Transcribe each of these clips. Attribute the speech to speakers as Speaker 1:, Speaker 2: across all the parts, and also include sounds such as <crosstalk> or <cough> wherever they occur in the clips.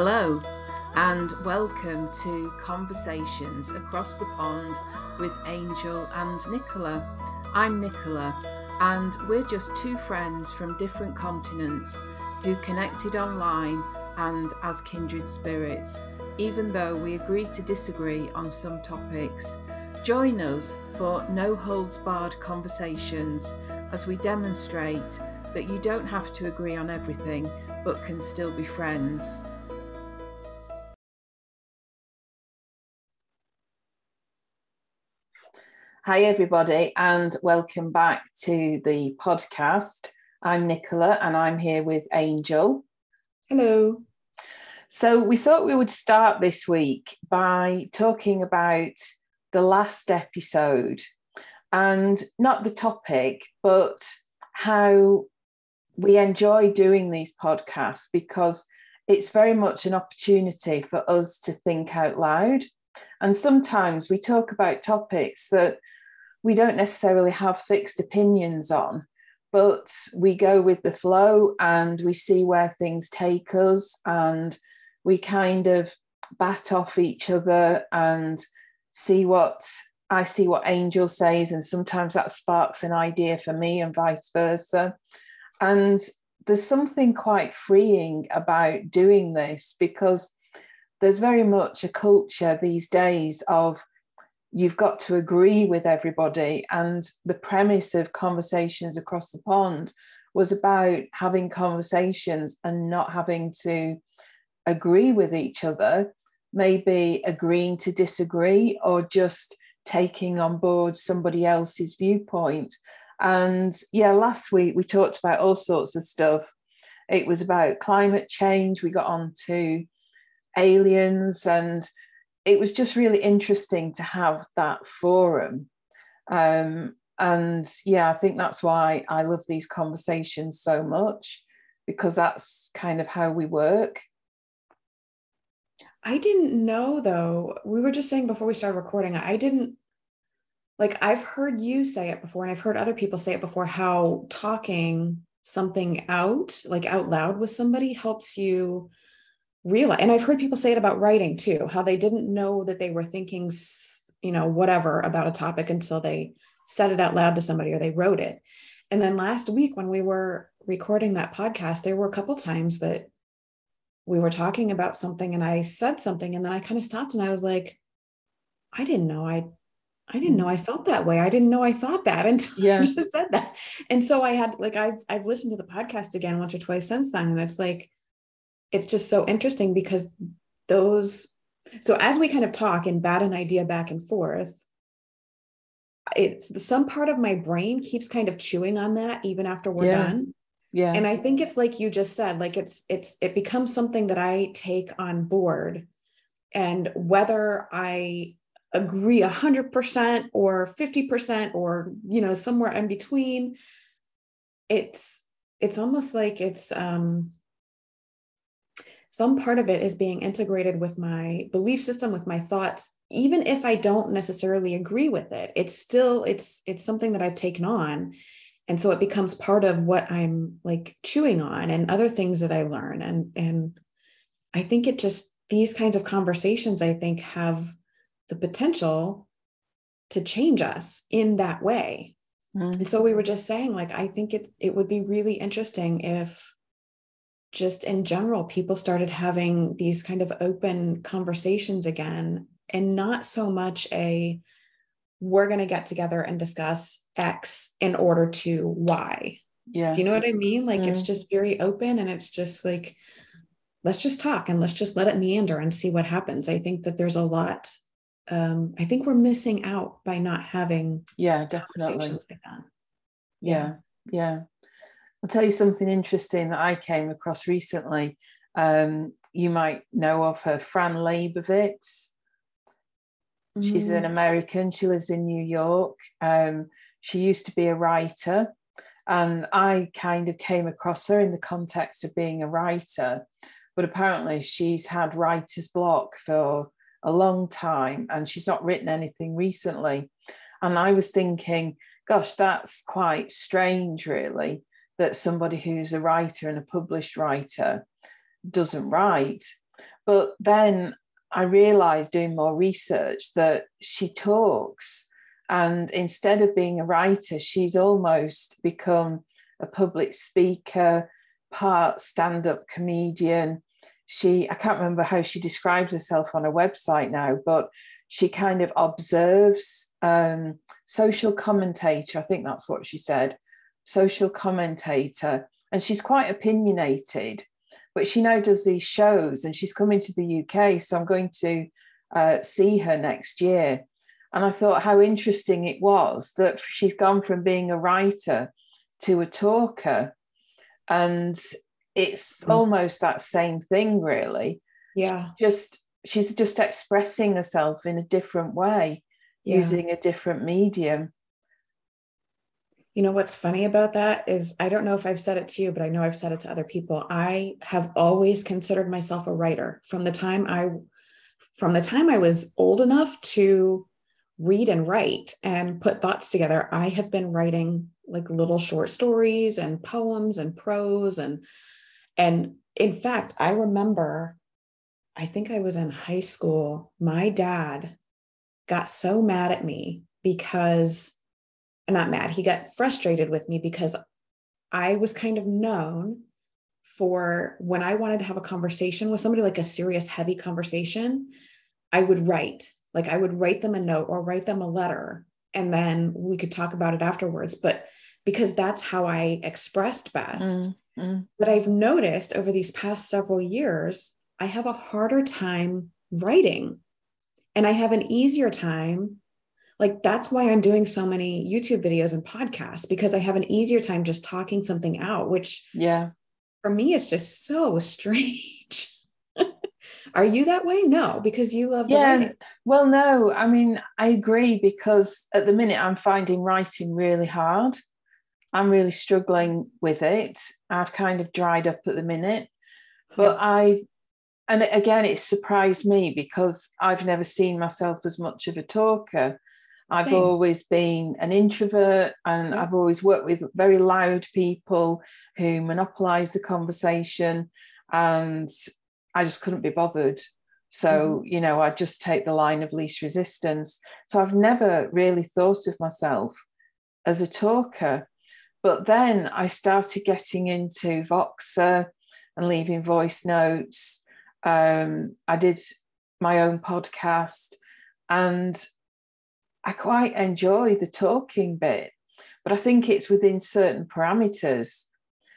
Speaker 1: Hello, and welcome to Conversations Across the Pond with Angel and Nicola. I'm Nicola, and we're just two friends from different continents who connected online and as kindred spirits, even though we agree to disagree on some topics. Join us for no holds barred conversations as we demonstrate that you don't have to agree on everything but can still be friends. Hi, everybody, and welcome back to the podcast. I'm Nicola and I'm here with Angel.
Speaker 2: Hello.
Speaker 1: So, we thought we would start this week by talking about the last episode and not the topic, but how we enjoy doing these podcasts because it's very much an opportunity for us to think out loud. And sometimes we talk about topics that we don't necessarily have fixed opinions on, but we go with the flow and we see where things take us and we kind of bat off each other and see what I see what Angel says, and sometimes that sparks an idea for me, and vice versa. And there's something quite freeing about doing this because there's very much a culture these days of you've got to agree with everybody. And the premise of conversations across the pond was about having conversations and not having to agree with each other, maybe agreeing to disagree or just taking on board somebody else's viewpoint. And yeah, last week we talked about all sorts of stuff. It was about climate change, we got on to aliens and it was just really interesting to have that forum. Um, and yeah, I think that's why I love these conversations so much because that's kind of how we work.
Speaker 2: I didn't know though. We were just saying before we started recording, I didn't like I've heard you say it before and I've heard other people say it before how talking something out, like out loud with somebody helps you realize and i've heard people say it about writing too how they didn't know that they were thinking you know whatever about a topic until they said it out loud to somebody or they wrote it and then last week when we were recording that podcast there were a couple times that we were talking about something and i said something and then i kind of stopped and i was like i didn't know i I didn't know I mm. felt that way. I didn't know I thought that <laughs> until yeah. I just said that. And so I had like I've I've listened to the podcast again once or twice since then. And it's like it's just so interesting because those so as we kind of talk and bat an idea back and forth it's some part of my brain keeps kind of chewing on that even after we're yeah. done. Yeah. And i think it's like you just said like it's it's it becomes something that i take on board. And whether i agree 100% or 50% or you know somewhere in between it's it's almost like it's um some part of it is being integrated with my belief system with my thoughts. Even if i don't necessarily agree with it it's still it's it's something that i've taken on. And so it becomes part of what i'm like chewing on and other things that i learn. And and i think it just these kinds of conversations i think have the potential to change us in that way. Mm-hmm. and so we were just saying like i think it it would be really interesting if just in general, people started having these kind of open conversations again, and not so much a we're going to get together and discuss X in order to Y. Yeah. Do you know what I mean? Like mm. it's just very open and it's just like, let's just talk and let's just let it meander and see what happens. I think that there's a lot. Um, I think we're missing out by not having
Speaker 1: yeah, definitely. Like that. Yeah. yeah. Yeah. I'll tell you something interesting that I came across recently. Um, you might know of her, Fran Lebowitz. Mm. She's an mm. American. She lives in New York. Um, she used to be a writer, and I kind of came across her in the context of being a writer. But apparently, she's had writer's block for a long time, and she's not written anything recently. And I was thinking, gosh, that's quite strange, really that somebody who's a writer and a published writer doesn't write. But then I realized doing more research that she talks, and instead of being a writer, she's almost become a public speaker, part stand up comedian. She, I can't remember how she describes herself on a website now, but she kind of observes um, social commentator. I think that's what she said, social commentator. And she's quite opinionated but she now does these shows and she's coming to the UK. So I'm going to uh, see her next year. And I thought how interesting it was that she's gone from being a writer to a talker. And it's mm. almost that same thing, really.
Speaker 2: Yeah.
Speaker 1: Just she's just expressing herself in a different way, yeah. using a different medium.
Speaker 2: You know what's funny about that is I don't know if I've said it to you, but I know I've said it to other people. I have always considered myself a writer from the time I from the time I was old enough to read and write and put thoughts together. I have been writing like little short stories and poems and prose and and in fact, I remember I think I was in high school. My dad got so mad at me because not mad, he got frustrated with me because I was kind of known for when I wanted to have a conversation with somebody, like a serious, heavy conversation, I would write, like I would write them a note or write them a letter, and then we could talk about it afterwards. But because that's how I expressed best. Mm, mm. But I've noticed over these past several years, I have a harder time writing and I have an easier time like that's why i'm doing so many youtube videos and podcasts because i have an easier time just talking something out which
Speaker 1: yeah.
Speaker 2: for me it's just so strange. <laughs> Are you that way? No because you love
Speaker 1: yeah well no i mean i agree because at the minute i'm finding writing really hard. I'm really struggling with it. I've kind of dried up at the minute. But yeah. i and again it surprised me because i've never seen myself as much of a talker I've Same. always been an introvert and yeah. I've always worked with very loud people who monopolize the conversation and I just couldn't be bothered. So, mm-hmm. you know, I just take the line of least resistance. So I've never really thought of myself as a talker. But then I started getting into Voxer and leaving voice notes. Um, I did my own podcast and I quite enjoy the talking bit, but I think it's within certain parameters.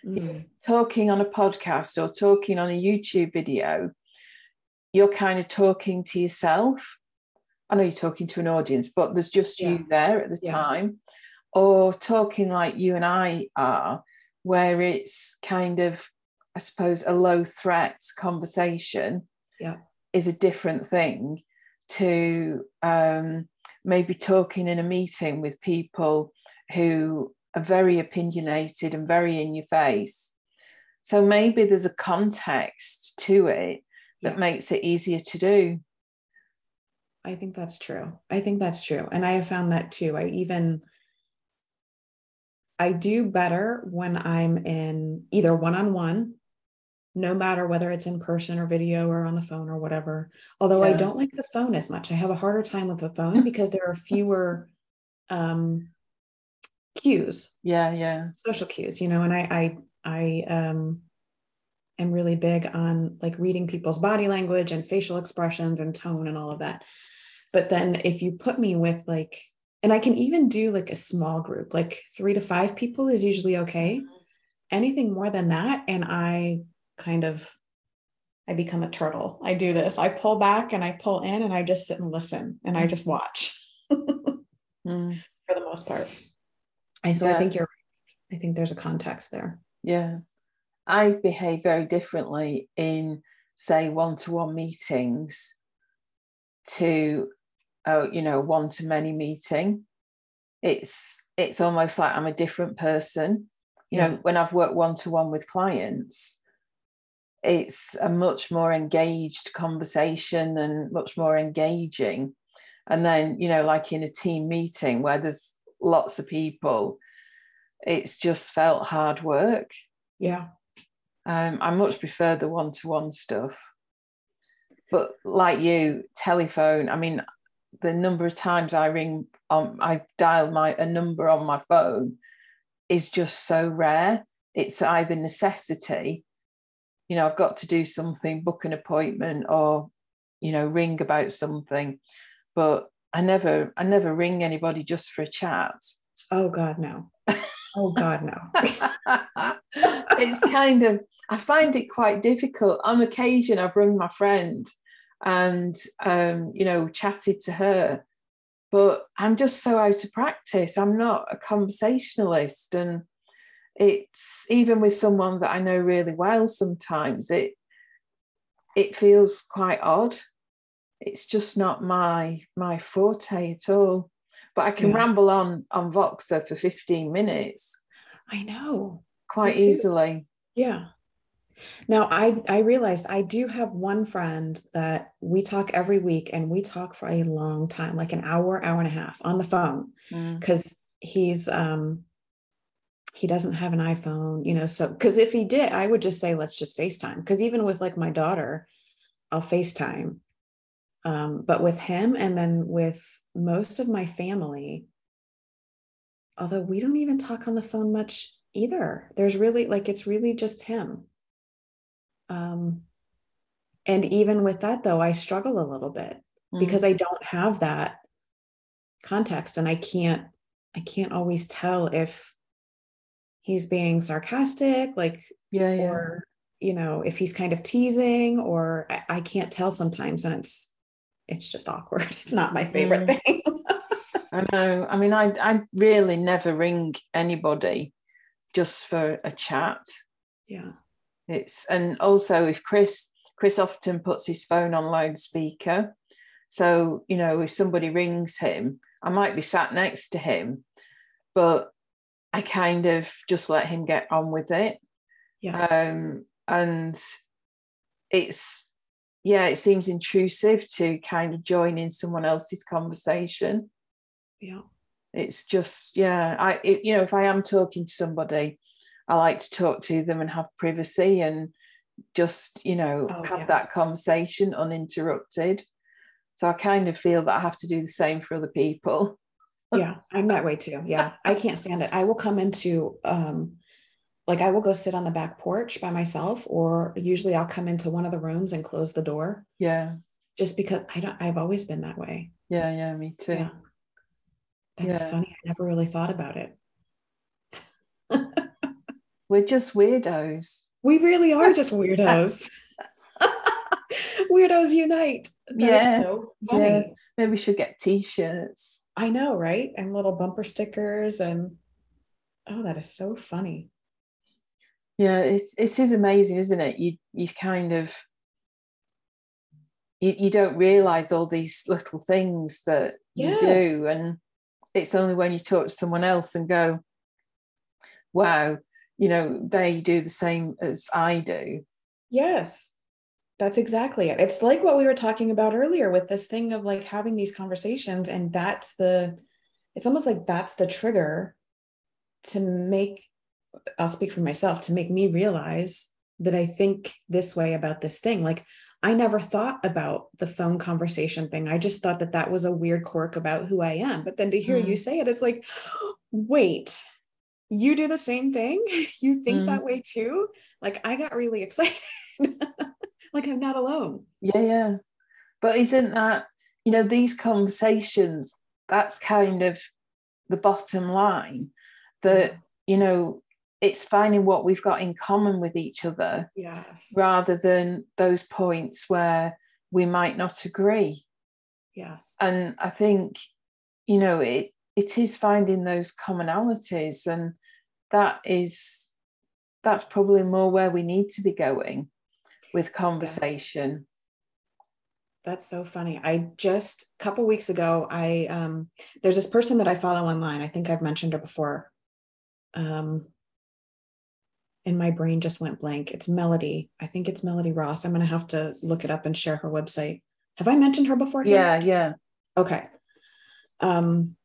Speaker 1: Mm. Talking on a podcast or talking on a YouTube video, you're kind of talking to yourself. I know you're talking to an audience, but there's just yeah. you there at the yeah. time. Or talking like you and I are, where it's kind of, I suppose, a low threat conversation
Speaker 2: yeah.
Speaker 1: is a different thing to um, maybe talking in a meeting with people who are very opinionated and very in your face. So maybe there's a context to it that yeah. makes it easier to do.
Speaker 2: I think that's true. I think that's true. And I have found that too. I even I do better when I'm in either one-on-one no matter whether it's in person or video or on the phone or whatever. Although yeah. I don't like the phone as much. I have a harder time with the phone <laughs> because there are fewer um cues.
Speaker 1: Yeah, yeah.
Speaker 2: Social cues, you know, and I I I um am really big on like reading people's body language and facial expressions and tone and all of that. But then if you put me with like and I can even do like a small group, like 3 to 5 people is usually okay. Mm-hmm. Anything more than that and I kind of I become a turtle. I do this. I pull back and I pull in and I just sit and listen and I just watch <laughs> mm. for the most part. I so yeah. I think you're I think there's a context there.
Speaker 1: Yeah. I behave very differently in say one-to-one meetings to oh, you know, one to many meeting. It's it's almost like I'm a different person. You yeah. know, when I've worked one-to-one with clients, it's a much more engaged conversation and much more engaging. And then, you know, like in a team meeting where there's lots of people, it's just felt hard work.
Speaker 2: Yeah.
Speaker 1: Um, I much prefer the one to one stuff. but like you, telephone. I mean, the number of times I ring on, I dial my a number on my phone is just so rare. It's either necessity, you know, I've got to do something, book an appointment, or you know, ring about something. But I never, I never ring anybody just for a chat.
Speaker 2: Oh God, no. Oh God, no. <laughs>
Speaker 1: it's kind of I find it quite difficult. On occasion, I've rung my friend and um, you know chatted to her, but I'm just so out of practice. I'm not a conversationalist, and it's even with someone that I know really well. Sometimes it it feels quite odd. It's just not my my forte at all. But I can yeah. ramble on on Voxer for 15 minutes.
Speaker 2: I know.
Speaker 1: Quite easily.
Speaker 2: Yeah. Now I I realized I do have one friend that we talk every week and we talk for a long time, like an hour, hour and a half on the phone. Because mm. he's um he doesn't have an iPhone, you know. So because if he did, I would just say let's just FaceTime. Because even with like my daughter, I'll FaceTime. Um, but with him and then with most of my family, although we don't even talk on the phone much either, there's really like it's really just him. Um, and even with that, though, I struggle a little bit mm. because I don't have that context and I can't, I can't always tell if he's being sarcastic, like,
Speaker 1: yeah, yeah.
Speaker 2: or, you know, if he's kind of teasing, or I, I can't tell sometimes. And it's, it's just awkward. <laughs> It's not my favorite mm. thing. <laughs>
Speaker 1: I know. I mean, I I really never ring anybody just for a chat.
Speaker 2: Yeah.
Speaker 1: It's and also if Chris Chris often puts his phone on loudspeaker. So, you know, if somebody rings him, I might be sat next to him, but I kind of just let him get on with it.
Speaker 2: Yeah.
Speaker 1: Um, and it's yeah, it seems intrusive to kind of join in someone else's conversation.
Speaker 2: Yeah.
Speaker 1: It's just, yeah, I, it, you know, if I am talking to somebody, I like to talk to them and have privacy and just, you know, oh, have yeah. that conversation uninterrupted. So I kind of feel that I have to do the same for other people.
Speaker 2: Yeah, I'm that way too. Yeah, <laughs> I can't stand it. I will come into um, like I will go sit on the back porch by myself, or usually I'll come into one of the rooms and close the door.
Speaker 1: Yeah.
Speaker 2: Just because I don't, I've always been that way.
Speaker 1: Yeah, yeah, me too. Yeah.
Speaker 2: That's yeah. funny. I never really thought about it. <laughs>
Speaker 1: We're just weirdos.
Speaker 2: We really are <laughs> just weirdos. weirdos unite.
Speaker 1: That yeah. So yeah. Maybe we should get t-shirts.
Speaker 2: I know, right? And little bumper stickers and oh, that is so funny
Speaker 1: yeah it's it is amazing isn't it you you kind of you, you don't realize all these little things that yes. you do and it's only when you talk to someone else and go wow you know they do the same as i do
Speaker 2: yes that's exactly it it's like what we were talking about earlier with this thing of like having these conversations and that's the it's almost like that's the trigger to make I'll speak for myself to make me realize that I think this way about this thing. Like, I never thought about the phone conversation thing. I just thought that that was a weird quirk about who I am. But then to hear mm. you say it, it's like, wait, you do the same thing? <laughs> You think mm. that way too? Like, I got really <laughs> excited. Like, I'm not alone.
Speaker 1: Yeah, yeah. But isn't that, you know, these conversations, that's kind of the bottom line that, you know, it's finding what we've got in common with each other
Speaker 2: yes.
Speaker 1: rather than those points where we might not agree.
Speaker 2: Yes.
Speaker 1: And i think you know it it is finding those commonalities and that is that's probably more where we need to be going with conversation.
Speaker 2: That's so funny. I just a couple weeks ago, I um, there's this person that I follow online. I think I've mentioned her before. Um, and my brain just went blank. It's Melody. I think it's Melody Ross. I'm going to have to look it up and share her website. Have I mentioned her before?
Speaker 1: Here? Yeah, yeah.
Speaker 2: Okay. Um,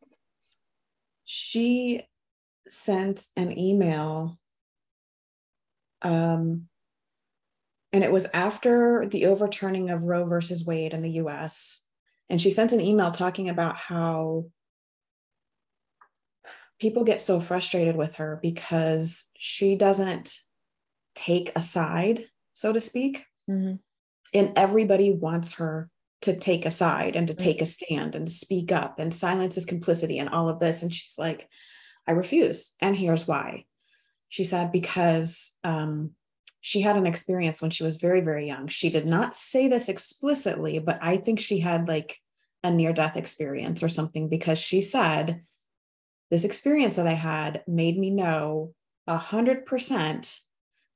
Speaker 2: she sent an email um, And it was after the overturning of Roe versus Wade in the US. And she sent an email talking about how people get so frustrated with her because she doesn't take a side, so to speak. Mm-hmm. And everybody wants her to take a side and to take a stand and to speak up and silence is complicity and all of this. And she's like, I refuse. And here's why. She said, because um, she had an experience when she was very, very young. She did not say this explicitly, but I think she had like a near death experience or something because she said, This experience that I had made me know a hundred percent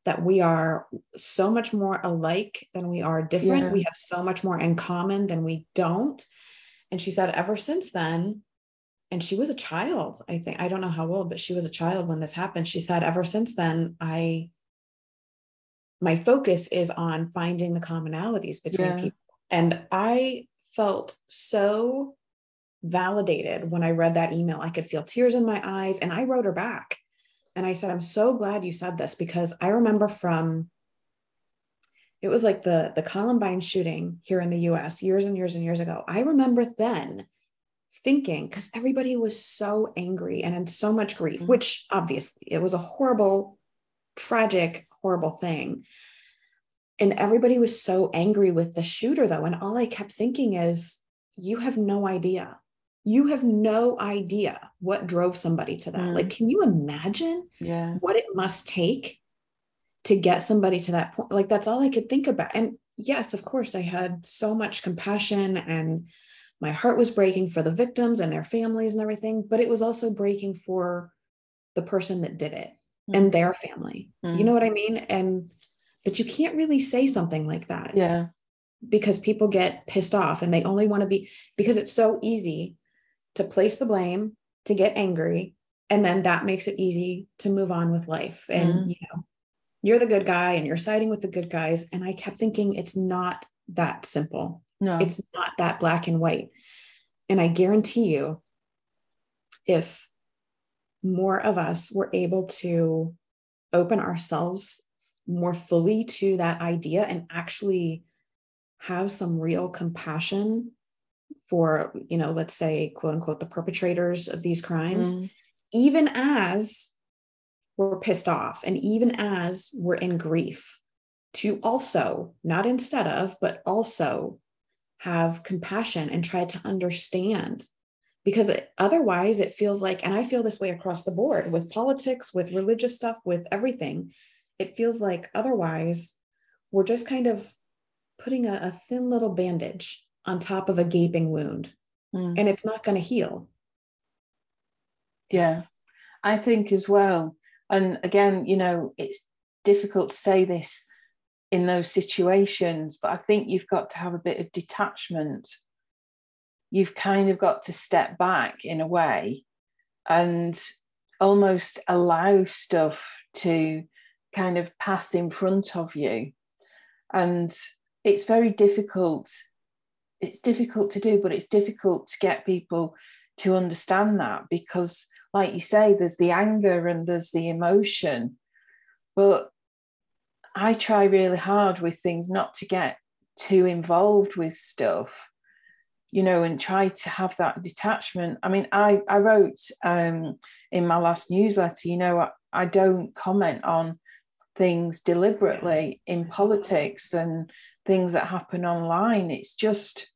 Speaker 2: that we are so much more alike than we are different. Yeah. We have so much more in common than we don't. And she said, ever since then, and she was a child, I think, I don't know how old, but she was a child when this happened. She said, ever since then, I, my focus is on finding the commonalities between yeah. people. And I felt so validated when I read that email. I could feel tears in my eyes. And I wrote her back and I said, I'm so glad you said this because I remember from it was like the the Columbine shooting here in the US years and years and years ago. I remember then thinking because everybody was so angry and in so much grief, mm-hmm. which obviously it was a horrible, tragic, horrible thing. And everybody was so angry with the shooter though. And all I kept thinking is, you have no idea you have no idea what drove somebody to that. Mm. Like, can you imagine
Speaker 1: yeah.
Speaker 2: what it must take to get somebody to that point? Like, that's all I could think about. And yes, of course, I had so much compassion and my heart was breaking for the victims and their families and everything, but it was also breaking for the person that did it mm. and their family. Mm. You know what I mean? And, but you can't really say something like that.
Speaker 1: Yeah.
Speaker 2: Because people get pissed off and they only want to be, because it's so easy to place the blame, to get angry, and then that makes it easy to move on with life. And mm. you know, you're the good guy and you're siding with the good guys. And I kept thinking it's not that simple.
Speaker 1: No,
Speaker 2: it's not that black and white. And I guarantee you, if more of us were able to open ourselves more fully to that idea and actually have some real compassion for you know let's say quote unquote the perpetrators of these crimes mm. even as we're pissed off and even as we're in grief to also not instead of but also have compassion and try to understand because it, otherwise it feels like and i feel this way across the board with politics with religious stuff with everything it feels like otherwise we're just kind of putting a, a thin little bandage on top of a gaping wound mm. and it's not going to heal.
Speaker 1: Yeah, I think as well. And again, you know, it's difficult to say this in those situations, but I think you've got to have a bit of detachment. You've kind of got to step back in a way and almost allow stuff to kind of pass in front of you. And it's very difficult it's difficult to do, but it's difficult to get people to understand that because, like you say, there's the anger and there's the emotion. But I try really hard with things not to get too involved with stuff, you know, and try to have that detachment. I mean, I, I wrote um, in my last newsletter, you know, I, I don't comment on things deliberately in politics and things that happen online. It's just,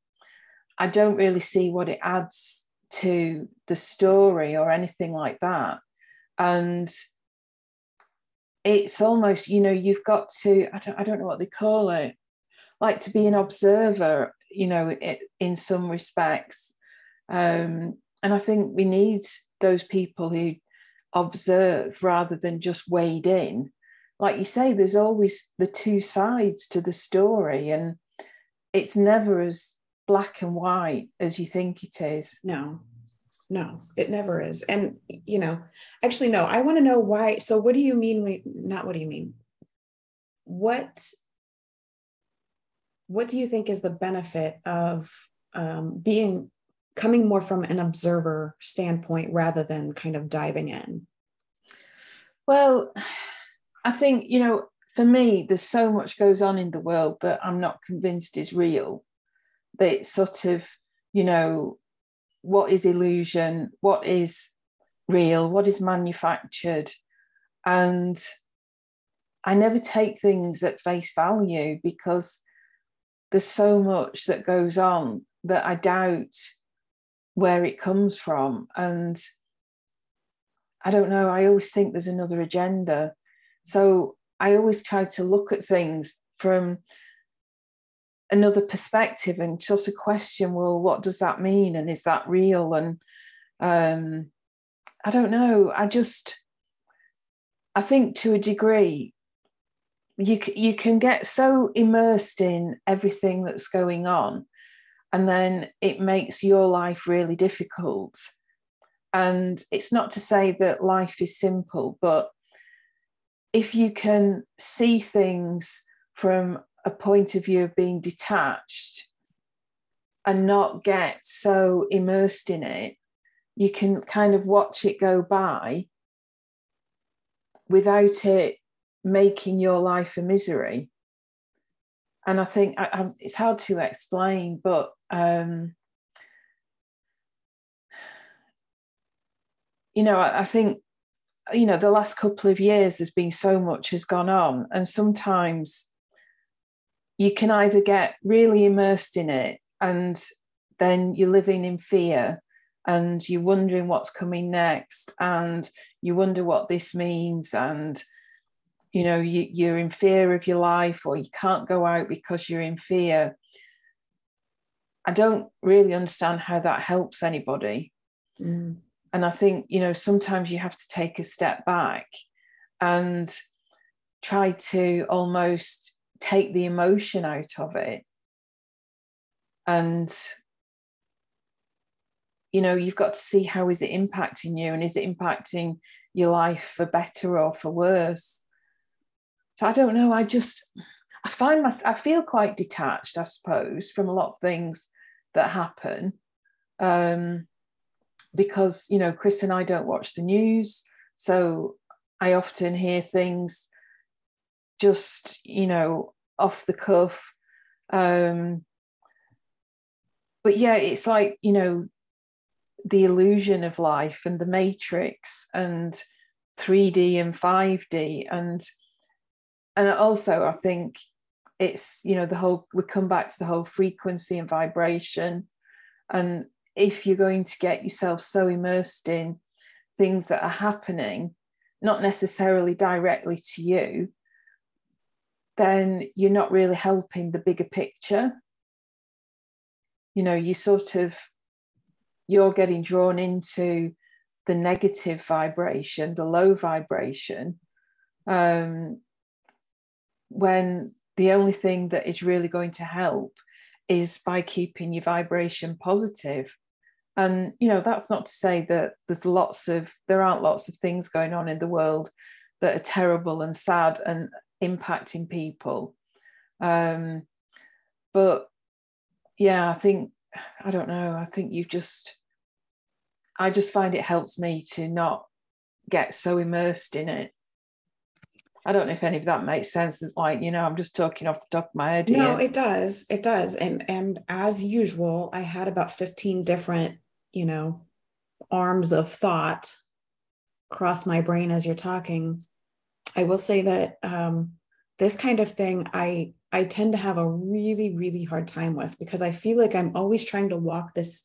Speaker 1: I don't really see what it adds to the story or anything like that. And it's almost, you know, you've got to, I don't, I don't know what they call it, like to be an observer, you know, it, in some respects. Um, and I think we need those people who observe rather than just wade in. Like you say, there's always the two sides to the story, and it's never as black and white as you think it is.
Speaker 2: No, no, it never is. And, you know, actually, no, I want to know why. So, what do you mean? We, not what do you mean? What, what do you think is the benefit of um, being, coming more from an observer standpoint rather than kind of diving in?
Speaker 1: Well, I think, you know, for me, there's so much goes on in the world that I'm not convinced is real. That sort of, you know, what is illusion, what is real, what is manufactured. And I never take things at face value because there's so much that goes on that I doubt where it comes from. And I don't know, I always think there's another agenda. So I always try to look at things from another perspective and just a question well what does that mean and is that real and um i don't know i just i think to a degree you you can get so immersed in everything that's going on and then it makes your life really difficult. And it's not to say that life is simple but if you can see things from a point of view of being detached and not get so immersed in it, you can kind of watch it go by without it making your life a misery. And I think I, I, it's hard to explain, but um, you know, I, I think you know the last couple of years there's been so much has gone on, and sometimes you can either get really immersed in it and then you're living in fear and you're wondering what's coming next and you wonder what this means and you know you, you're in fear of your life or you can't go out because you're in fear. I don't really understand how that helps anybody. Mm. and i think you know sometimes you have to take a step back and try to almost take the emotion out of it. And you know you've got to see how is it impacting you and is it impacting your life for better or for worse so i don't know i just i find my i feel quite detached i suppose from a lot of things that happen um, because you know chris and i don't watch the news. So i often hear things just you know off the cuff. Um but yeah it's like you know the illusion of life and the matrix and 3d and 5d and and also i think it's you know the whole we come back to the whole frequency and vibration and if you're going to get yourself so immersed in things that are happening not necessarily directly to you then you're not really helping the bigger picture. You know, you sort of you're getting drawn into the negative vibration, the low vibration, um, when the only thing that is really going to help is by keeping your vibration. And you know, that's not to say that there's lots of there aren't lots of things going on in the world that are terrible and sad and impacting people. Um, but yeah, I think, I don't know, I think you just, I just find it helps me to not get so immersed in it. I don't know if any of that makes sense. It's like, you know, I'm just talking off the top of my head.
Speaker 2: No, it does. It does. And and as usual, I had about 15 different, you know, arms of thought cross my brain as you're talking. I will say that um, this kind of thing, I I tend to have a really really hard time with because I feel like I'm always trying to walk this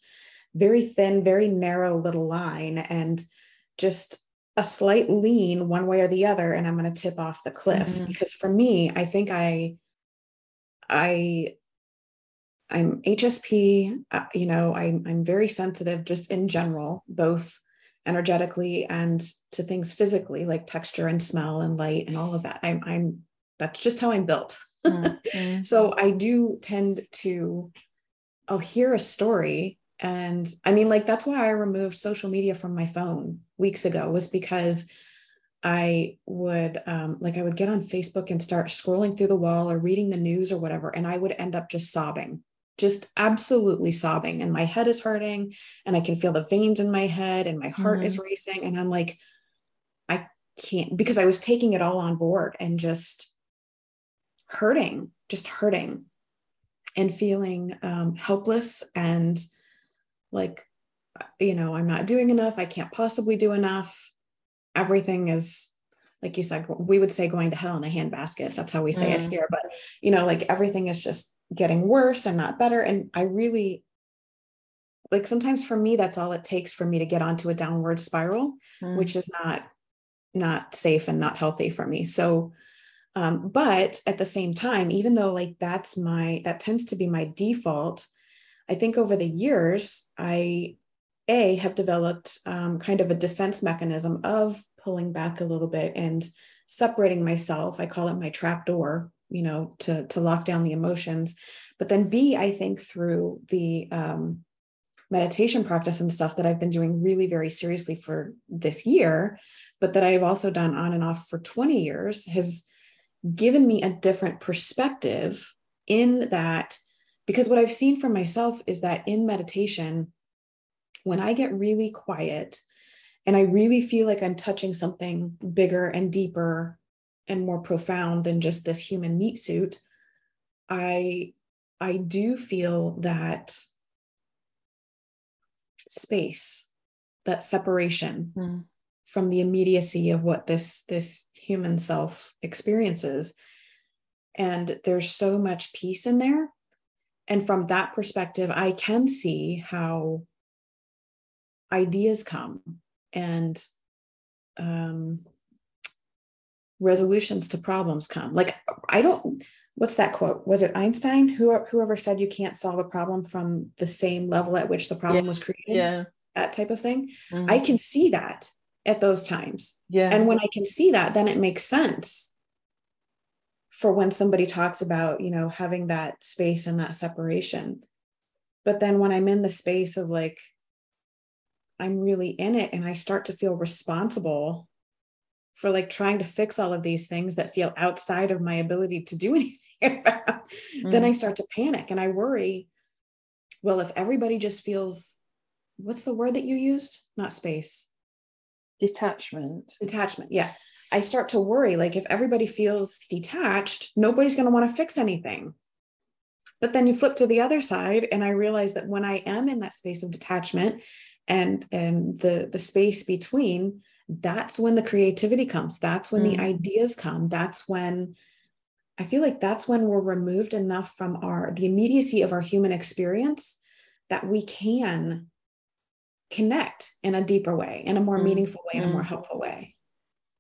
Speaker 2: very thin, very narrow little line, and just a slight lean one way or the other, and I'm going to tip off the cliff. Mm-hmm. Because for me, I think I I I'm HSP, uh, you know, I'm, I'm very sensitive just in general, both energetically and to things physically like texture and smell and light and all of that. I'm, I'm that's just how I'm built. <laughs> mm-hmm. so I do tend to, I'll hear a story. And I mean, like, that's why I removed social media from my phone weeks ago, was because I would, um, like, I would get on Facebook and start scrolling through the wall or reading the news or whatever. And I would end up just sobbing just absolutely sobbing and my head is hurting and I can feel the veins in my head and my heart mm-hmm. is racing and I'm like I can't because I was taking it all on board and just hurting, just hurting and feeling um, helpless and like, you know, I'm not doing enough. I can't possibly do enough. Everything is, like you said, we would say going to hell in a handbasket. That's how we say mm. it here. But, you know, like everything is just getting worse and not better. And I really, like sometimes for me, that's all it takes for me to get onto a downward spiral, mm. which is not not safe and not healthy for me. So, um, but at the same time, even though like that's my, that tends to be my default, I think over the years, I, A, have developed um, kind of a defense mechanism of pulling back a little bit and separating myself. I call it my trap door, you know, to, to lock down the emotions. But then B, I think through the, um, meditation practice and stuff that I've been doing really very seriously for this year, but that I've also done on and off for 20 years has given me a different perspective in that because what I've seen for myself is that in meditation when I get really quiet and I really feel like I'm touching something bigger and deeper and more profound than just this human meat suit I I do feel that space that separation mm from the immediacy of what this this human self experiences. And there's so much peace in there and from that perspective i can see how ideas come and um, resolutions to problems come like i don't what's that quote was it einstein Who, whoever said you can't solve a problem from the same level at which the problem
Speaker 1: yeah.
Speaker 2: was created
Speaker 1: yeah
Speaker 2: that type of thing mm-hmm. i can see that at those times.
Speaker 1: Yeah.
Speaker 2: And when I can see that, then it makes sense for when somebody talks about, you know, having that space and that separation. But then when I'm in the space of like, I'm really in it and I start to feel responsible for like trying to fix all of these things that feel outside of my ability to do <laughs> anything about, mm. then I start to panic and I worry. Well, if everybody just feels, what's the word that you used? Not space
Speaker 1: detachment
Speaker 2: detachment yeah i start to worry like if everybody feels detached nobody's going to want to fix anything but then you flip to the other side and i realize that when i am in that space of detachment and and the the space between that's when the creativity comes that's when mm. the ideas come that's when i feel like that's when we're removed enough from our the immediacy of our human experience that we can connect in a deeper way, in a more mm. meaningful way, in a more mm. helpful way.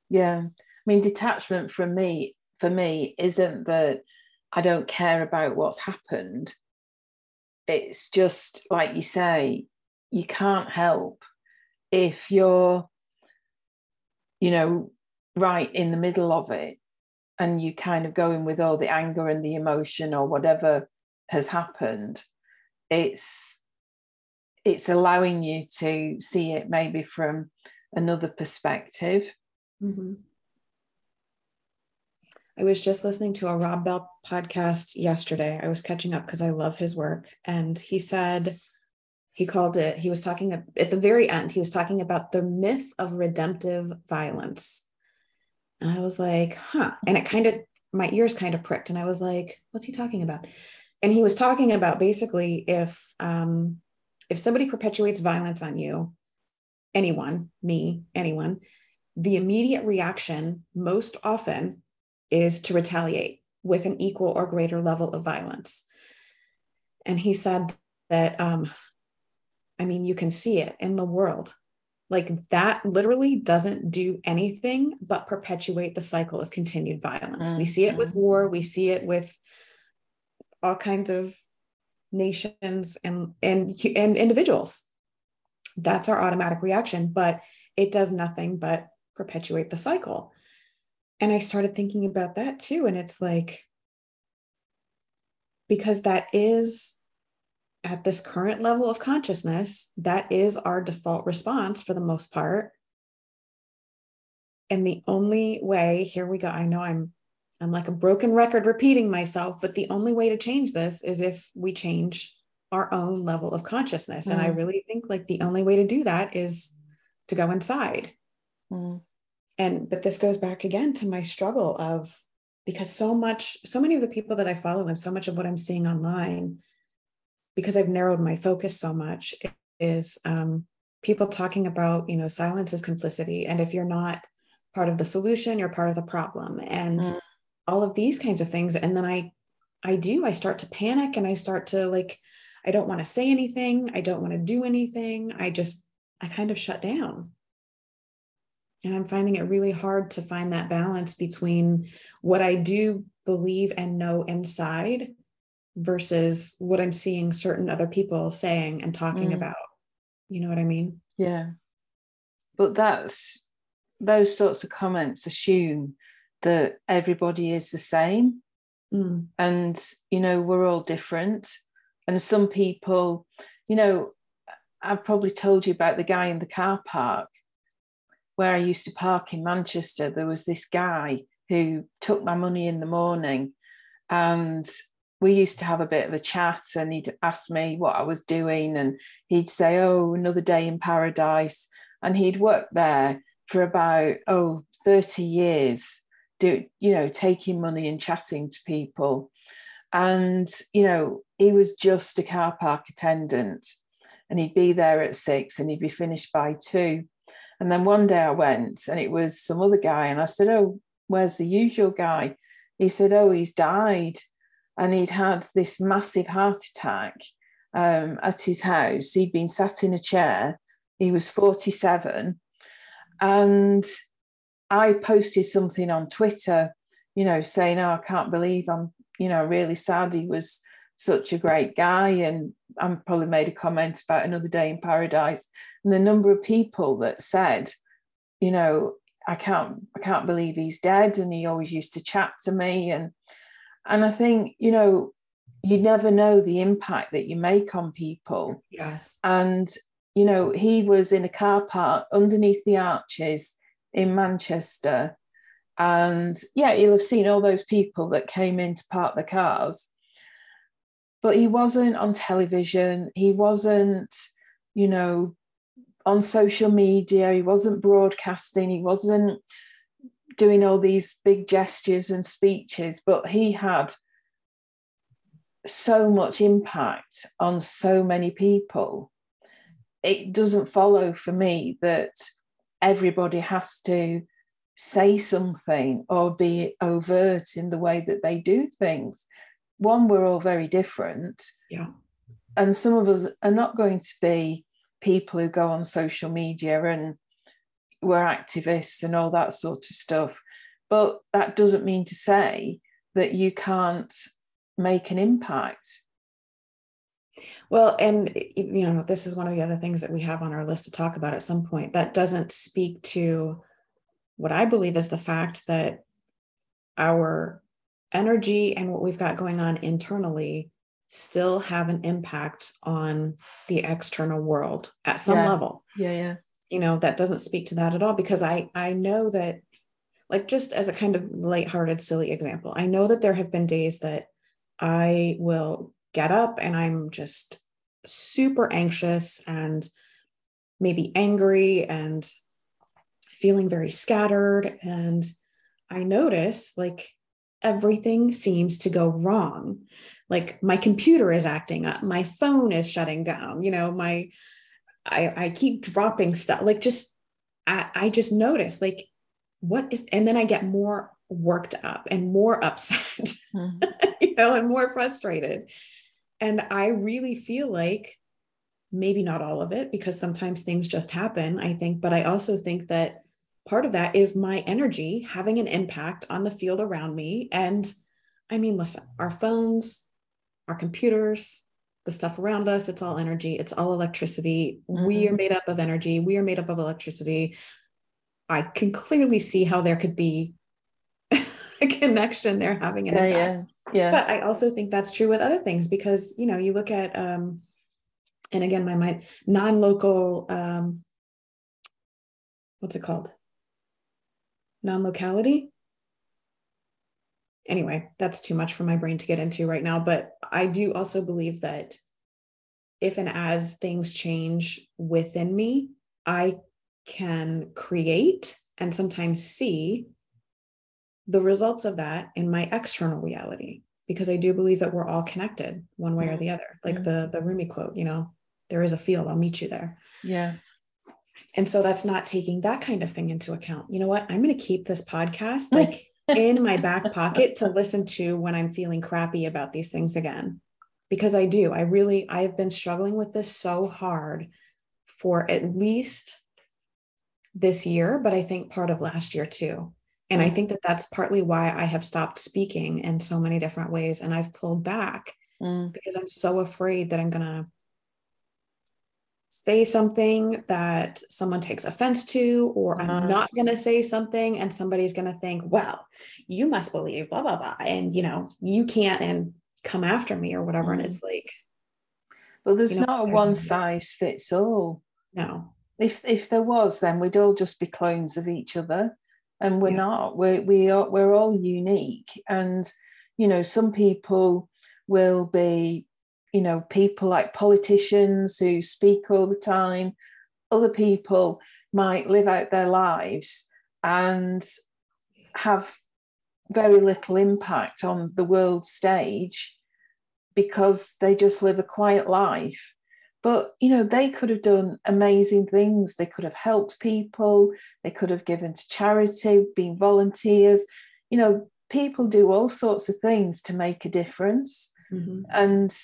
Speaker 1: Yeah. I mean, detachment from me, for me, isn't that I don't care about what's happened. It's just like you say, you can't help if you're, you know, right in the middle of it and you kind of go in with all the anger and the emotion or whatever has happened. It's it's allowing you to see it maybe from another perspective.
Speaker 2: Mm-hmm. I was just listening to a Rob Bell podcast yesterday. I was catching up because I love his work. And he said, he called it, he was talking at the very end, he was talking about the myth of redemptive violence. And I was like, huh. And it kind of, my ears kind of pricked. And I was like, what's he talking about? And he was talking about basically if um, if somebody perpetuates violence on you, anyone, me, anyone, the immediate reaction most often is to retaliate with an equal or greater level of violence. And he said that, um, I mean, you can see it in the world. Like that literally doesn't do anything but perpetuate the cycle of continued violence. Mm-hmm. We see it with mm-hmm. war, we see it with all kinds of nations and and and individuals that's our automatic reaction but it does nothing but perpetuate the cycle and i started thinking about that too and it's like because that is at this current level of consciousness that is our default response for the most part and the only way here we go i know i'm I'm like a broken record repeating myself, but the only way to change this is if we change our own level of consciousness. Mm. And I mm. really think like the only way to do that is to go inside. Mm. And but this goes back again to my struggle of because so much, so many of the people that I follow and so much of what I'm seeing online, because I've narrowed my focus so much, is um, people talking about, you know, silence is complicity. And if you're not part of the solution, you're part of the problem. And mm. all of these kinds of things. And then I I do, I start to panic and I start to like, I don't want to say anything. I don't want to do anything. I just, I kind of shut down. And I'm finding it really hard to find that balance between what I do believe and know inside versus what I'm seeing certain other people saying and talking mm. about. You know what I mean?
Speaker 1: Yeah. But that's those sorts of comments assume that everybody is the same. Mm. And, you know, we're all different. And some people, you know, I've probably told you about the guy in the car park where I used to park in Manchester, there was this guy who took my money in the morning and we used to have a bit of a chat and he'd ask me what I was doing and he'd say, Oh, another day in paradise. And he'd worked there for about, oh, 30 years, do, you know, taking money and chatting to people. And, you know, he was just a car park attendant and he'd be there at six and he'd be finished by two. And then one day I went and it was some other guy, and I said, Oh, where's the usual guy? He said, Oh, he's died. And he'd had this massive heart attack um, at his house. He'd been sat in a chair. He was 47. And I posted something on Twitter, you know, saying, Oh, I can't believe I'm, you know, really sad he was such a great guy. And I'm probably made a comment about another day in paradise. And the number of people that said, you know, I can't, I can't believe he's dead. And he always used to chat to me. And and I think, you know, you never know the impact that you make on people.
Speaker 2: Yes.
Speaker 1: And, you know, he was in a car park underneath the arches in Manchester. And yeah, you'll have seen all those people that came in to park the cars but he wasn't on television. He wasn't you know on social media. He wasn't broadcasting. He wasn't doing all these big gestures and speeches but he had so much impact on so many people. It doesn't follow for me that everybody has to say something or be overt in the way that they do things one, we're all very different.
Speaker 2: Yeah.
Speaker 1: And some of us are not going to be people who go on social media and we're activists and all that sort of stuff. But that doesn't mean to say that you can't make an impact.
Speaker 2: Well, and you know, this is one of the other things that we have on our list to talk about at some point. That doesn't speak to what I believe is the fact that our energy and what we've got going on internally still have an impact on the external world at some
Speaker 1: yeah.
Speaker 2: level.
Speaker 1: Yeah, yeah.
Speaker 2: You know, that doesn't speak to that at all because I I know that like just as a kind of lighthearted silly example, I know that there have been days that I will get up and I'm just super anxious and maybe angry and feeling very scattered and I notice like everything seems to go wrong. Like my computer is acting up, my phone is shutting down, you know, my I, I keep dropping stuff. Like just I, I just notice like what is and then I get more worked up and more <laughs> upset, mm-hmm. you know, and more frustrated. And I really feel like maybe not all of it because sometimes things just happen, I think, but I also think that part of that is my energy having an impact on the field around me. And I mean, listen, our phones, our computers, the stuff around us, it's all energy, it's all electricity. Mm-hmm. We are made up of energy, we are made up of electricity. I can clearly see how there could be <laughs> a connection there having an
Speaker 1: yeah,
Speaker 2: impact.
Speaker 1: Yeah. Yeah.
Speaker 2: But I also think that's true with other things because, you know, you look at, um, and again, my mind, non-local, um, what's it called? Non locality. Anyway, that's too much for my brain to get into right now. But I do also believe that if and as things change within me, I can create and sometimes see the results of that in my external reality because I do believe that we're all connected one way or the other. Like mm. the the Rumi quote, you know, there is a field, I'll meet you there.
Speaker 1: Yeah.
Speaker 2: And so that's not taking that kind of thing into account. You know what? I'm going to keep this podcast <laughs> like in my back pocket to listen to when I'm feeling crappy about these things again. Because I do. I really I've been struggling with this so hard for at least this year, but I think part of last year too. And I mm-hmm. think that that's partly why I have stopped speaking in so many different ways and I've pulled back mm. because I'm so afraid that I'm going to say something that someone takes offense to, or I'm uh-huh. not going to say something and somebody's going to think, well, you must believe blah, blah, blah. And, you know, you can't and come after me or whatever. Mm. And it's like,
Speaker 1: well, there's you know, not a one size fits all.
Speaker 2: No.
Speaker 1: If if there was, then we'd all just be clones of each other, and we're yeah. not. We're we are we're all unique, and you know, some people will be, you know, people like politicians who speak all the time. Other people might live out their lives and have very little impact on the world stage because they just live a quiet life but you know they could have done amazing things they could have helped people they could have given to charity been volunteers you know people do all sorts of things to make a difference mm-hmm. and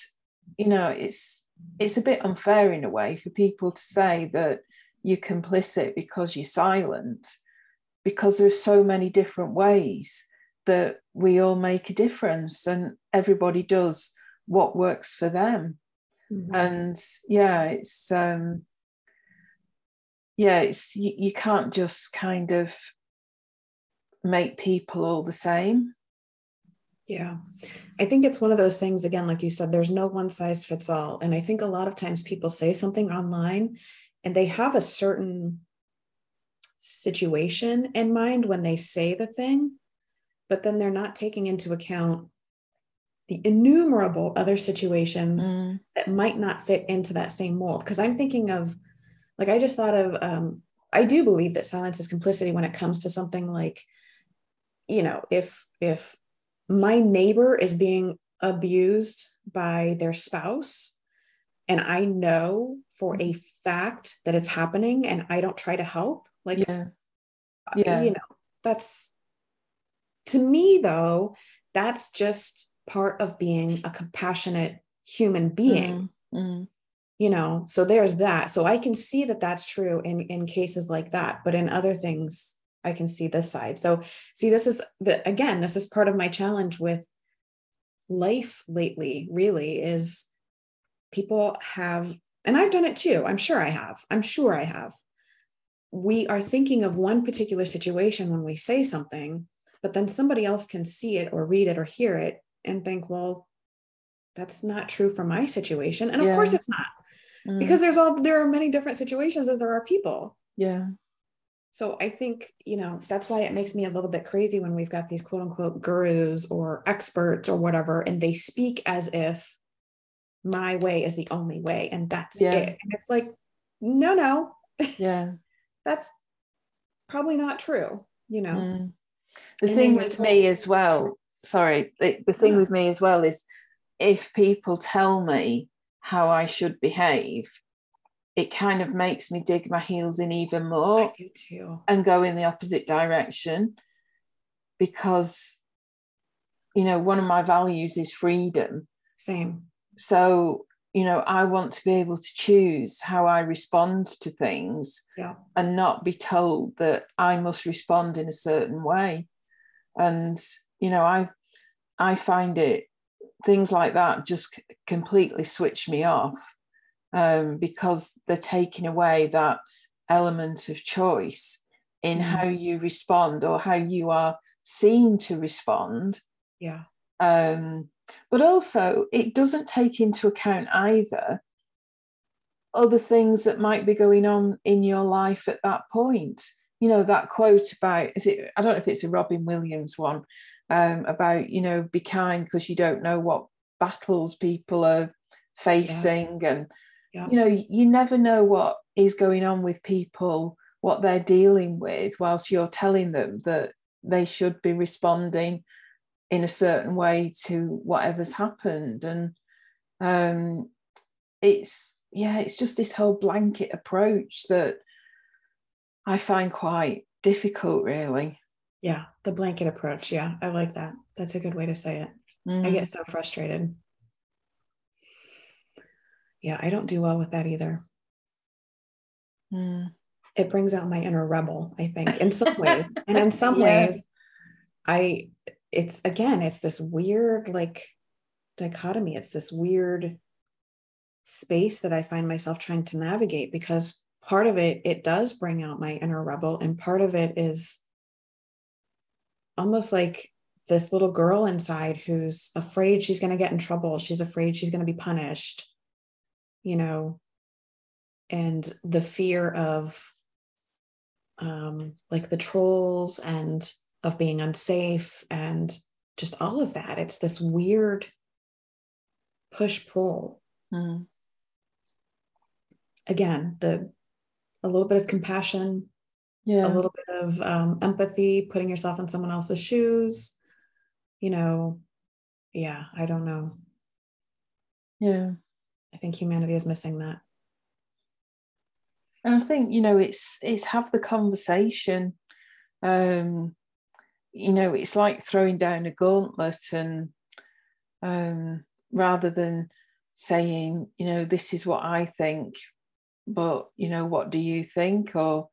Speaker 1: you know it's it's a bit unfair in a way for people to say that you're complicit because you're silent because there's so many different ways that we all make a difference and everybody does what works for them mm-hmm. and yeah it's um yeah it's you, you can't just kind of make people all the same
Speaker 2: yeah. I think it's one of those things, again, like you said, there's no one size fits all. And I think a lot of times people say something online and they have a certain situation in mind when they say the thing, but then they're not taking into account the innumerable other situations mm. that might not fit into that same mold. Because I'm thinking of, like, I just thought of, um, I do believe that silence is complicity when it comes to something like, you know, if if my neighbor is being abused by their spouse, and I know for a fact that it's happening, and I don't try to help, like,
Speaker 1: yeah, yeah.
Speaker 2: you know, that's to me though, that's just part of being a compassionate human being. Mm, mm. you know so there's that. So i can see that that's true in in cases like that but in other things i can see this side so see this is the again this is part of my challenge with life lately really is people have and i've done it too i'm sure i have i'm sure i have we are thinking of one particular situation when we say something but then somebody else can see it or read it or hear it and think, well, that's not true for my situation. And of yeah. course it's not. Mm. Because there's all there are many different situations as there are people.
Speaker 1: Yeah.
Speaker 2: So I think, you know, that's why it makes me a little bit crazy when we've got these quote unquote gurus or experts or whatever, and they speak as if my way is the only way and that's yeah. it. And it's like, no, no.
Speaker 1: Yeah. <laughs>
Speaker 2: that's probably not true, you know. Mm.
Speaker 1: The and thing with me as well sorry, the, the thing with me as well is if people tell me how I should behave, it kind of makes me dig my heels in even more and go in the opposite direction because you know one of my values is freedom.
Speaker 2: Same.
Speaker 1: So you know i want to be able to choose how i respond to things
Speaker 2: yeah.
Speaker 1: and not be told that i must respond in a certain way. And you know i i find it things like that just completely switch me off um, because they're taking away that element of choice in mm. how you respond or how you are seen to respond
Speaker 2: yeah
Speaker 1: um, but also it doesn't take into account either other things that might be going on in your life at that point you know that quote about is it i don't know if it's a robin williams one um, about you know be kind because you don't know what battles people are facing yes. and yeah. you know you never know what is going on with people what they're dealing with whilst you're telling them that they should be responding in a certain way to whatever's happened. And um, it's yeah it's just this whole blanket approach that i find quite difficult really.
Speaker 2: Yeah the blanket approach. Yeah i like that. That's a good way to say it. Mm. i get so frustrated yeah i don't do well with that either. Mm. it brings out my inner rebel i think in some <laughs> ways. And in some ways i it's again it's this weird like dichotomy. It's this weird space that i find myself trying to navigate because part of it it does bring out my inner rebel and part of it is almost like this little girl inside who's afraid she's going to get in trouble. She's afraid she's going to be punished you know and the fear of um like the trolls and of being unsafe and just all of that. It's this weird push pull mm. again the a little bit of compassion yeah. a little bit of um, empathy putting yourself in someone else's shoes you know. Yeah i don't know.
Speaker 1: Yeah
Speaker 2: i think humanity is missing that.
Speaker 1: And i think you know it's it's have the conversation um you know it's like throwing down a gauntlet and um rather than saying you know this is what i think but you know what do you think? Or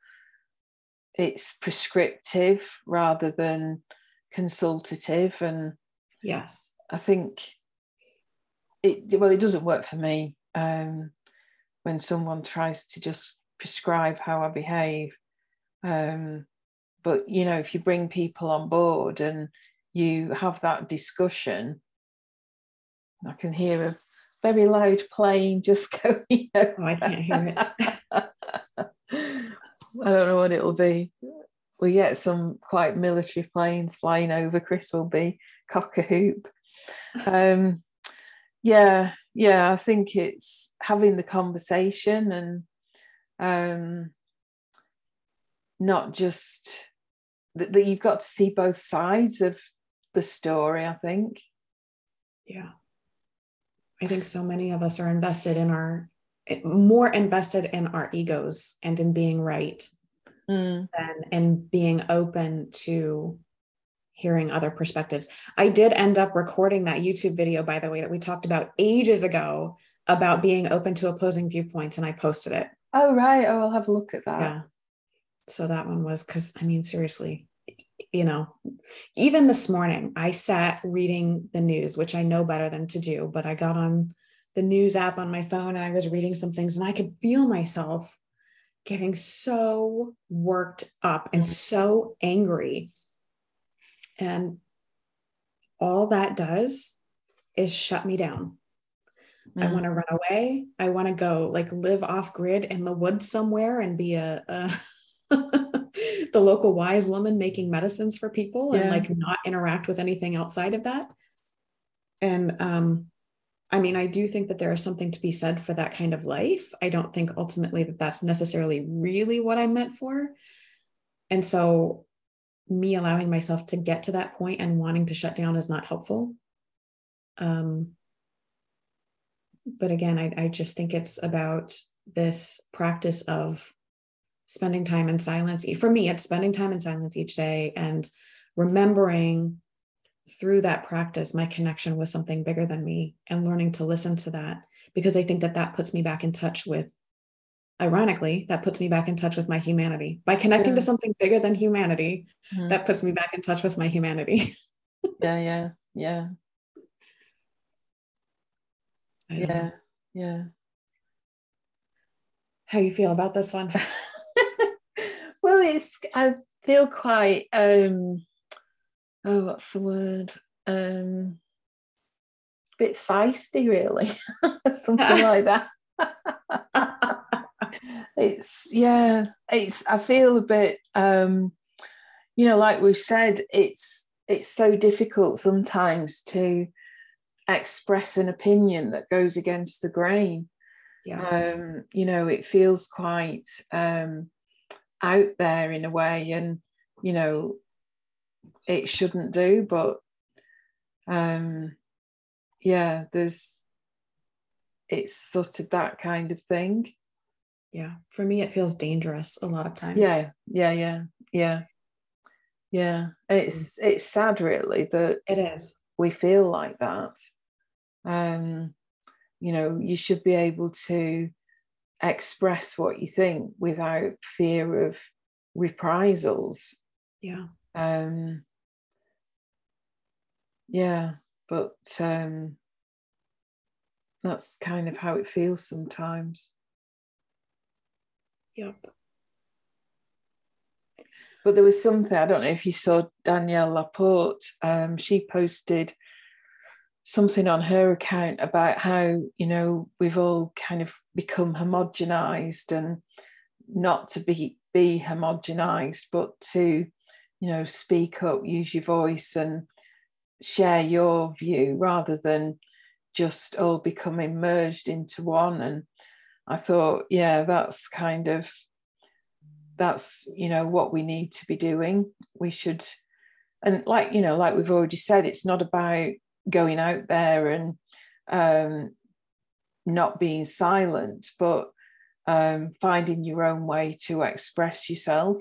Speaker 1: it's prescriptive rather than consultative. And
Speaker 2: yes.
Speaker 1: I think it well it doesn't work for me um, when someone tries to just prescribe how i behave um, but you know if you bring people on board and you have that discussion i can hear a very loud plane just <laughs> going.
Speaker 2: Oh, I can't hear it. <laughs>
Speaker 1: I don't know what it'll be. We get some quite military planes flying over. Chris will be cock a hoop. Um, yeah, yeah. I think it's having the conversation and um, not just that, that you've got to see both sides of the story. I think.
Speaker 2: Yeah. I think so many of us are invested in our more invested in our egos and in being right mm. than in being open to hearing other perspectives. I did end up recording that YouTube video, by the way, that we talked about ages ago about being open to opposing viewpoints, and I posted it.
Speaker 1: Oh, right. Oh, I'll have a look at that.
Speaker 2: Yeah. So that one was because, I mean, seriously, you know, even this morning, I sat reading the news, which I know better than to do, but I got on the news app on my phone and I was reading some things and I could feel myself getting so worked up and so angry. And all that does is shut me down. Mm. I want to run away. I want to go like live off grid in the woods somewhere and be a, a <laughs> the local wise woman making medicines for people yeah. and like not interact with anything outside of that. And um, I mean, I do think that there is something to be said for that kind of life. I don't think ultimately that that's necessarily really what I'm meant for. And so, me allowing myself to get to that point and wanting to shut down is not helpful. Um, but again, I, I just think it's about this practice of spending time in silence. For me, it's spending time in silence each day and remembering through that practice my connection with something bigger than me and learning to listen to that because I think that that puts me back in touch with ironically that puts me back in touch with my humanity by connecting yeah. to something bigger than humanity mm-hmm. that puts me back in touch with my humanity <laughs>
Speaker 1: yeah yeah yeah yeah yeah
Speaker 2: how you feel about this one <laughs>
Speaker 1: well, it's I feel quite um oh what's the word? Um a bit feisty really. <laughs> Something like that. It's yeah, it's I feel a bit um you know, like we've said, it's it's so difficult sometimes to express an opinion that goes against the grain. Yeah. Um, you know, it feels quite um out there in a way and you know it shouldn't do but um yeah there's it's sort of that kind of thing
Speaker 2: yeah. For me it feels dangerous a lot of times.
Speaker 1: Yeah. Yeah. Yeah. Yeah. Yeah. It's mm. it's sad really that
Speaker 2: it is.
Speaker 1: we feel like that. Um you know you should be able to express what you think without fear of reprisals.
Speaker 2: Yeah.
Speaker 1: Um yeah. But um that's kind of how it feels sometimes
Speaker 2: yep.
Speaker 1: But there was something i don't know if you saw danielle laporte um, she posted something on her account about how you know we've all kind of become homogenized and not to be be homogenized but to you know speak up use your voice and share your view rather than just all becoming merged into one and i thought yeah that's kind of that's you know what we need to be doing we should and like you know like we've already said it's not about going out there and um, not being silent, but um, finding your own way to express yourself,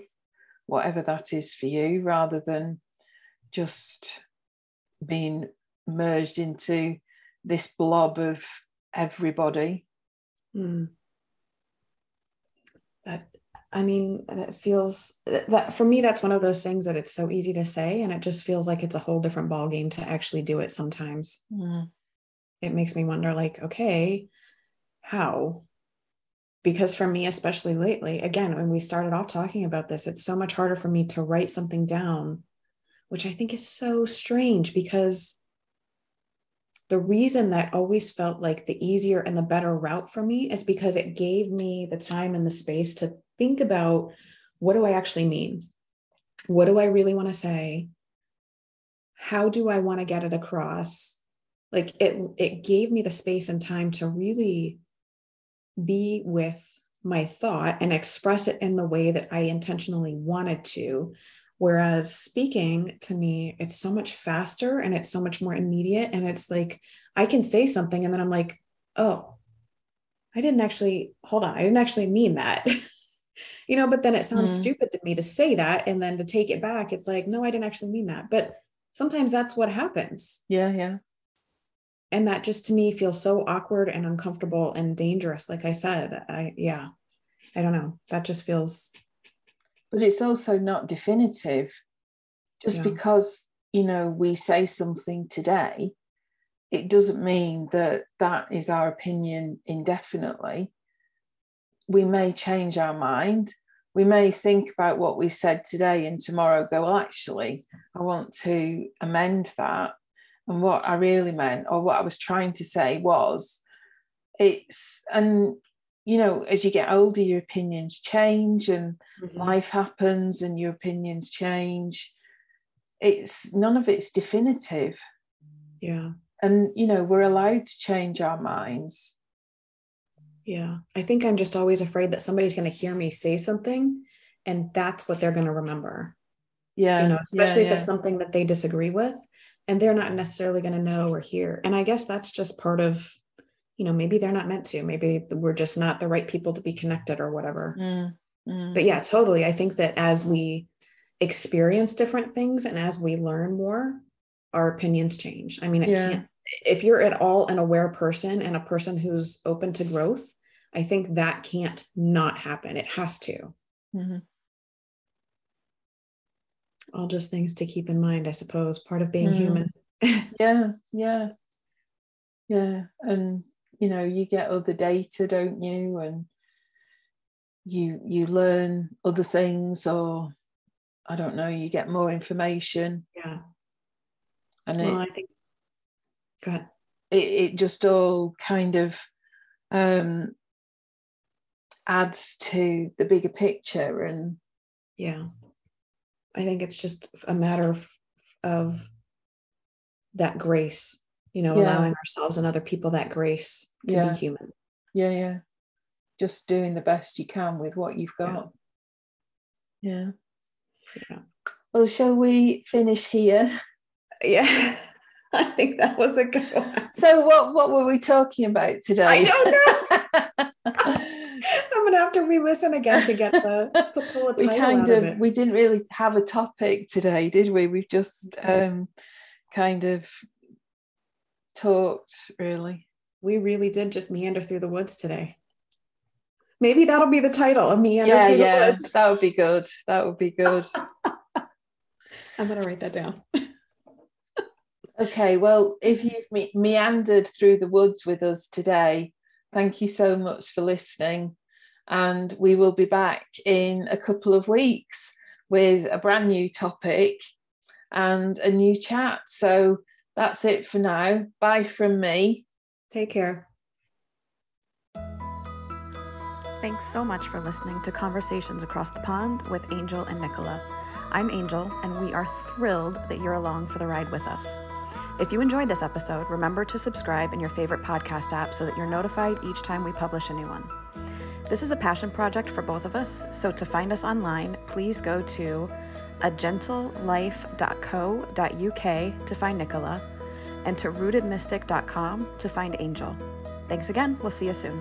Speaker 1: whatever that is for you, rather than just being merged into this blob of everybody.
Speaker 2: Mm. That I mean, that feels that for me, that's one of those things that it's so easy to say, and it just feels like it's a whole different ball game to actually do it. Sometimes
Speaker 1: mm.
Speaker 2: it makes me wonder, like, okay, how? Because for me, especially lately, again, when we started off talking about this, it's so much harder for me to write something down, which I think is so strange because the reason that always felt like the easier and the better route for me is because it gave me the time and the space to think about what do I actually mean? What do I really want to say? How do I want to get it across? Like it it gave me the space and time to really be with my thought and express it in the way that I intentionally wanted to. Whereas speaking to me, it's so much faster and it's so much more immediate. And it's like I can say something and then I'm like, oh, I didn't actually, hold on, I didn't actually mean that. <laughs> you know, but then it sounds mm. stupid to me to say that and then to take it back. It's like, no, I didn't actually mean that. But sometimes that's what happens.
Speaker 1: Yeah, yeah.
Speaker 2: And that just to me feels so awkward and uncomfortable and dangerous. Like I said, I, yeah, I don't know. That just feels.
Speaker 1: But it's also not definitive. Just yeah. because, you know, we say something today, it doesn't mean that that is our opinion indefinitely we may change our mind. We may think about what we've said today and tomorrow go, well, actually, I want to amend that. And what I really meant, or what I was trying to say, was it's, and you know, as you get older, your opinions change and mm-hmm. life happens and your opinions change. It's none of it's definitive.
Speaker 2: Yeah.
Speaker 1: And, you know, we're allowed to change our minds.
Speaker 2: Yeah. I think I'm just always afraid that somebody's going to hear me say something and that's what they're going to remember.
Speaker 1: Yeah.
Speaker 2: You know, especially yeah, if yeah. it's something that they disagree with and they're not necessarily going to know or hear. And I guess that's just part of, you know, maybe they're not meant to. Maybe we're just not the right people to be connected or whatever.
Speaker 1: Mm, mm.
Speaker 2: But yeah, totally. I think that as we experience different things and as we learn more, our opinions change. I mean, it yeah. can't if you're at all an aware person and a person who's open to growth, I think that can't not happen. It has to.
Speaker 1: Mm-hmm.
Speaker 2: All just things to keep in mind, I suppose, part of being mm. human. <laughs>
Speaker 1: yeah, yeah, yeah. And you know, you get other data, don't you? And you you learn other things, or I don't know, you get more information.
Speaker 2: Yeah.
Speaker 1: And well,
Speaker 2: it, I think Go ahead.
Speaker 1: It, it just all kind of um, adds to the bigger picture and
Speaker 2: yeah i think it's just a matter of of that grace you know yeah. allowing ourselves and other people that grace to yeah. be human
Speaker 1: yeah yeah just doing the best you can with what you've got
Speaker 2: yeah
Speaker 1: yeah. Well, shall we finish here? <laughs>
Speaker 3: Yeah. <laughs> I think that was a good one.
Speaker 1: So what what were we talking about today?
Speaker 3: I don't know. <laughs> I'm gonna have to re-listen again to get the pull a
Speaker 1: we kind of, of we didn't really have a topic today, did we? We've just um, kind of talked really.
Speaker 3: We really did just meander through the woods today. Maybe that'll be the title of meander
Speaker 1: yeah,
Speaker 3: through
Speaker 1: yeah,
Speaker 3: the woods.
Speaker 1: That would be good. That would be good. <laughs> <laughs>
Speaker 3: I'm gonna write that down.
Speaker 1: okay, well, if you've me- meandered through the woods with us today, thank you so much for listening. And we will be back in a couple of weeks with a brand new topic and a new chat. So that's it for now. Bye from me.
Speaker 3: Take care.
Speaker 2: Thanks so much for listening to Conversations Across the Pond with Angel and Nicola. I'm Angel, and we are thrilled that you're along for the ride with us. If you enjoyed this episode, remember to subscribe in your favorite podcast app so that you're notified each time we publish a new one. This is a passion project for both of us, so to find us online, please go to agentlelife.co.uk to find Nicola and to rootedmystic.com to find Angel. Thanks again. We'll see you soon.